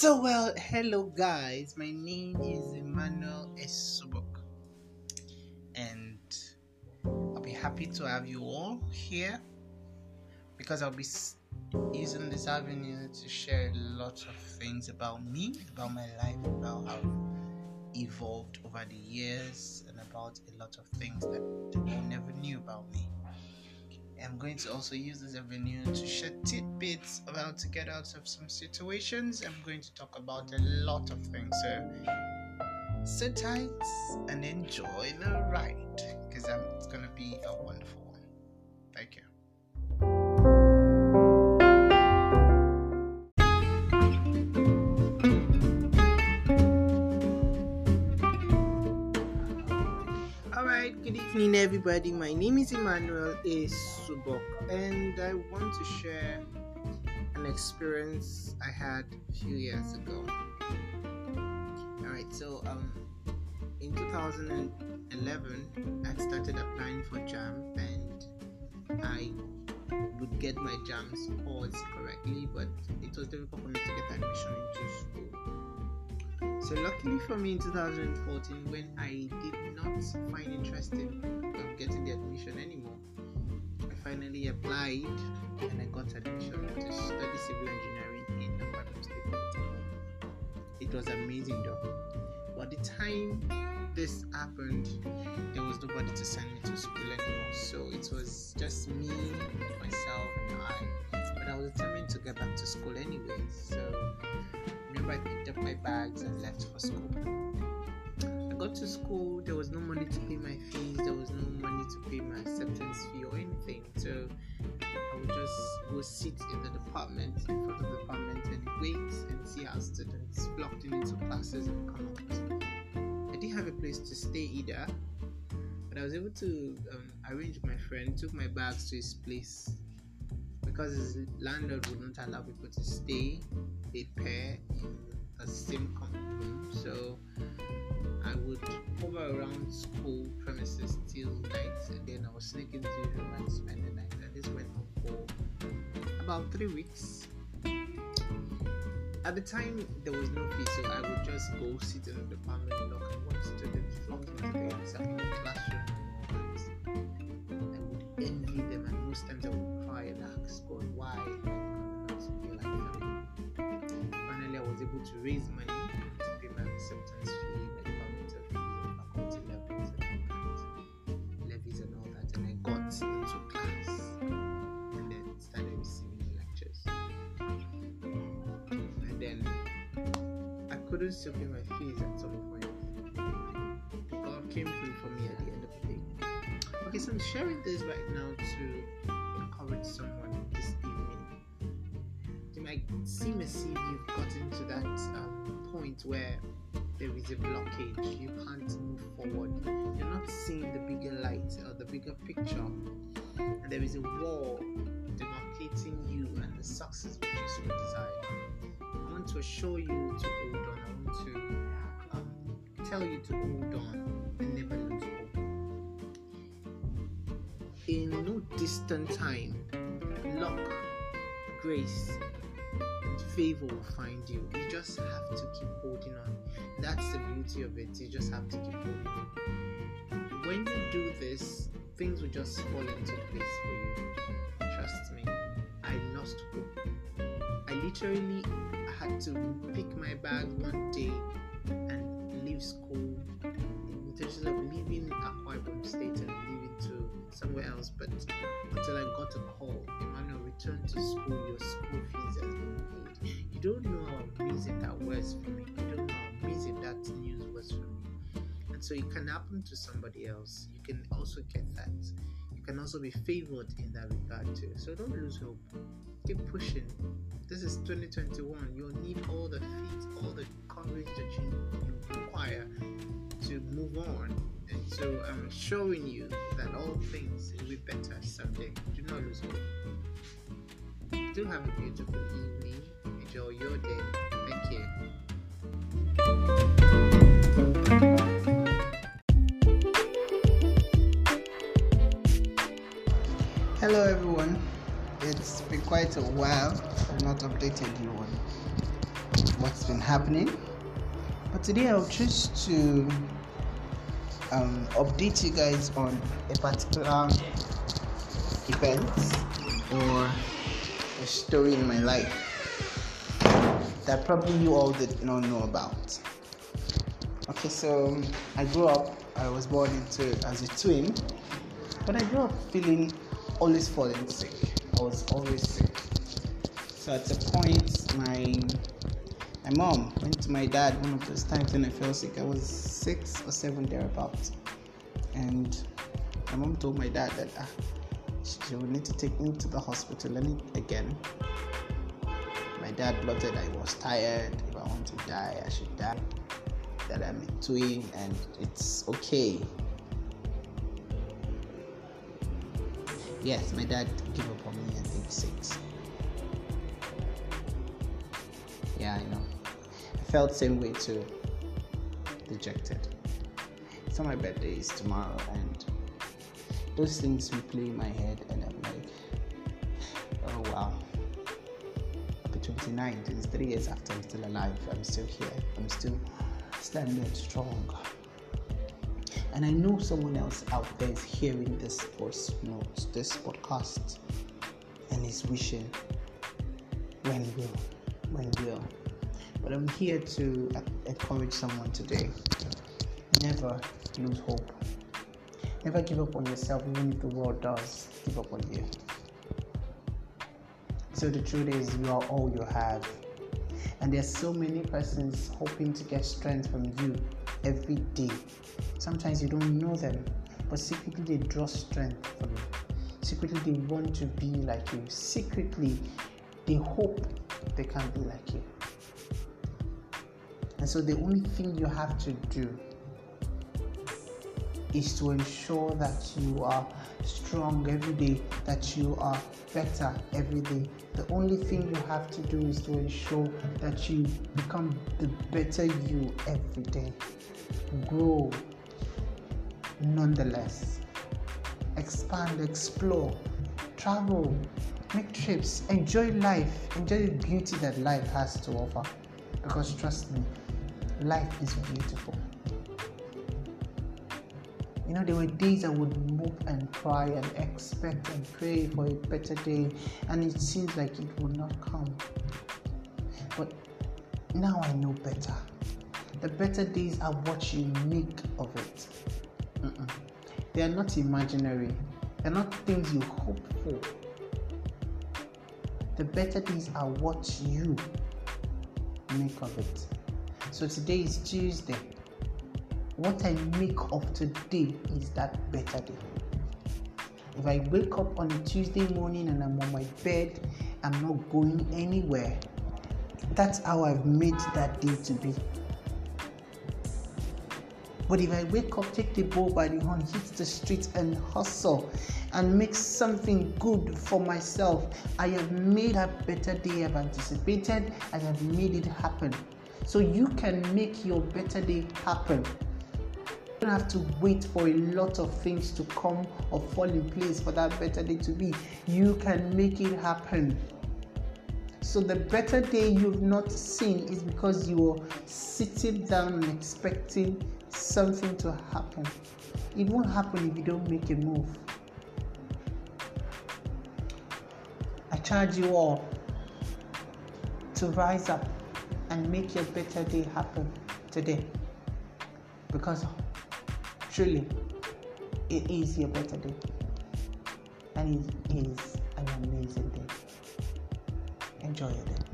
So, well, hello guys. My name is Emmanuel Esubok, and I'll be happy to have you all here because I'll be using this avenue to share a lot of things about me, about my life, about how I've evolved over the years, and about a lot of things that world never knew about me. I'm going to also use this avenue to share tidbits about how to get out of some situations. I'm going to talk about a lot of things. So sit tight and enjoy the ride because it's going to be a wonderful one. Thank you. Evening everybody. My name is Emmanuel A. Subok and I want to share an experience I had a few years ago. Alright, so um in 2011 I started applying for JAMB and I would get my JAMB scores correctly, but it was difficult for me to get admission into school. So luckily for me in 2014 when I did not find interest in um, getting the admission anymore, I finally applied and I got admission to study civil engineering in Ibadan State It was amazing though. But the time this happened, there was nobody to send me to school anymore. So it was just me, myself, and I. But I was determined to get back to school anyway. I picked up my bags and left for school. I got to school, there was no money to pay my fees, there was no money to pay my acceptance fee or anything. So I would just go sit in the department, in front of the department, and wait and see how students flocked in into classes and come out. I didn't have a place to stay either, but I was able to um, arrange my friend, took my bags to his place because his landlord would not allow people to stay a pair in the same room. So I would hover around school premises till night and then I would sneak into the room and spend the night. And this went on for about three weeks. At the time, there was no fee, so I would just go sit in the department, look and watch students flock into the classroom and all. I would envy them, and most times I would cry and ask God why I could be like them. Finally, I was able to raise money to pay my acceptance fee, and faculty levies and all that, levies and all that, and I got into class and then started receiving lectures. And then I couldn't still pay my fees at some point. God came through for me at the end of the day. Okay, so I'm sharing this right now to encourage someone this evening. It might seem as if you've gotten to that um, point where there is a blockage, you can't move forward, you're not seeing the bigger light or the bigger picture, and there is a wall demarcating you and the success which you so desire. I want to assure you to hold on. I want to um, tell you to hold on and never no distant time, luck, grace, and favor will find you. You just have to keep holding on. That's the beauty of it. You just have to keep holding on. When you do this, things will just fall into place for you. Trust me. I lost hope. I literally had to pick my bag one day and leave school in intentions of leaving Akwa Ibom State and to somewhere else. But until I got a call, Emmanuel, return to school. Your school fees has been paid. You don't know how amazing that was for me. You don't know how amazing that news was for me. And so it can happen to somebody else. You can also get that. You can also be favored in that regard too. So don't lose hope. Keep pushing. This is 2021. You'll need all the feet, all the courage that you, you require to move on. And so I'm showing you that all things will be better someday. Do not lose hope. Do have a beautiful evening. Enjoy your day. Thank you. Hello everyone. It's been quite a while. I've not updated you on what's been happening. But today I'll choose to um, update you guys on a particular event or a story in my life that probably you all did not know about. Okay, so I grew up, I was born into as a twin, but I grew up feeling always falling sick. I was always sick. So at a point, my my mom went to my dad one of those times when I felt sick. I was six or seven thereabouts, and my mom told my dad that ah, she would need to take me to the hospital and again. My dad blotted I was tired. If I want to die, I should die. That I'm a twin and it's okay. Yes, my dad gave up on me at age six. Yeah, I know. Felt same way too. Dejected. It's on my birthday is tomorrow and those things replay in my head and I'm like, oh wow. I'll be 29, 23 years after I'm still alive. I'm still here. I'm still standing strong. And I know someone else out there is hearing this voice note, this podcast, and is wishing, when will, when will. But I'm here to encourage someone today. Never lose hope. Never give up on yourself, even if the world does give up on you. So the truth is, you are all you have. And there's so many persons hoping to get strength from you every day. Sometimes you don't know them, but secretly they draw strength from you. Secretly they want to be like you. Secretly they hope they can be like you. And so the only thing you have to do is to ensure that you are strong every day, that you are better every day. The only thing you have to do is to ensure that you become the better you every day. Grow nonetheless. Expand, explore, travel, make trips, enjoy life, enjoy the beauty that life has to offer. Because trust me, life is beautiful. You know, there were days I would move and cry and expect and pray for a better day, and it seems like it would not come. But now I know better. The better days are what you make of it. Mm-mm. They are not imaginary, they're not things you hope for. The better days are what you make of it. So today is Tuesday what I make of today is that better day. If I wake up on a Tuesday morning and I'm on my bed, I'm not going anywhere. That's how I've made that day to be. But if I wake up, take the ball by the horn, hit the street, and hustle and make something good for myself, I have made a better day I've anticipated. I have made it happen. So you can make your better day happen You don't have to wait for a lot of things to come or fall in place for that better day to be. You can make it happen. So, the better day you've not seen is because you're sitting down and expecting something to happen. It won't happen if you don't make a move. I charge you all to rise up and make your better day happen today because Truly, it is your better day. And it is an amazing day. Enjoy your day.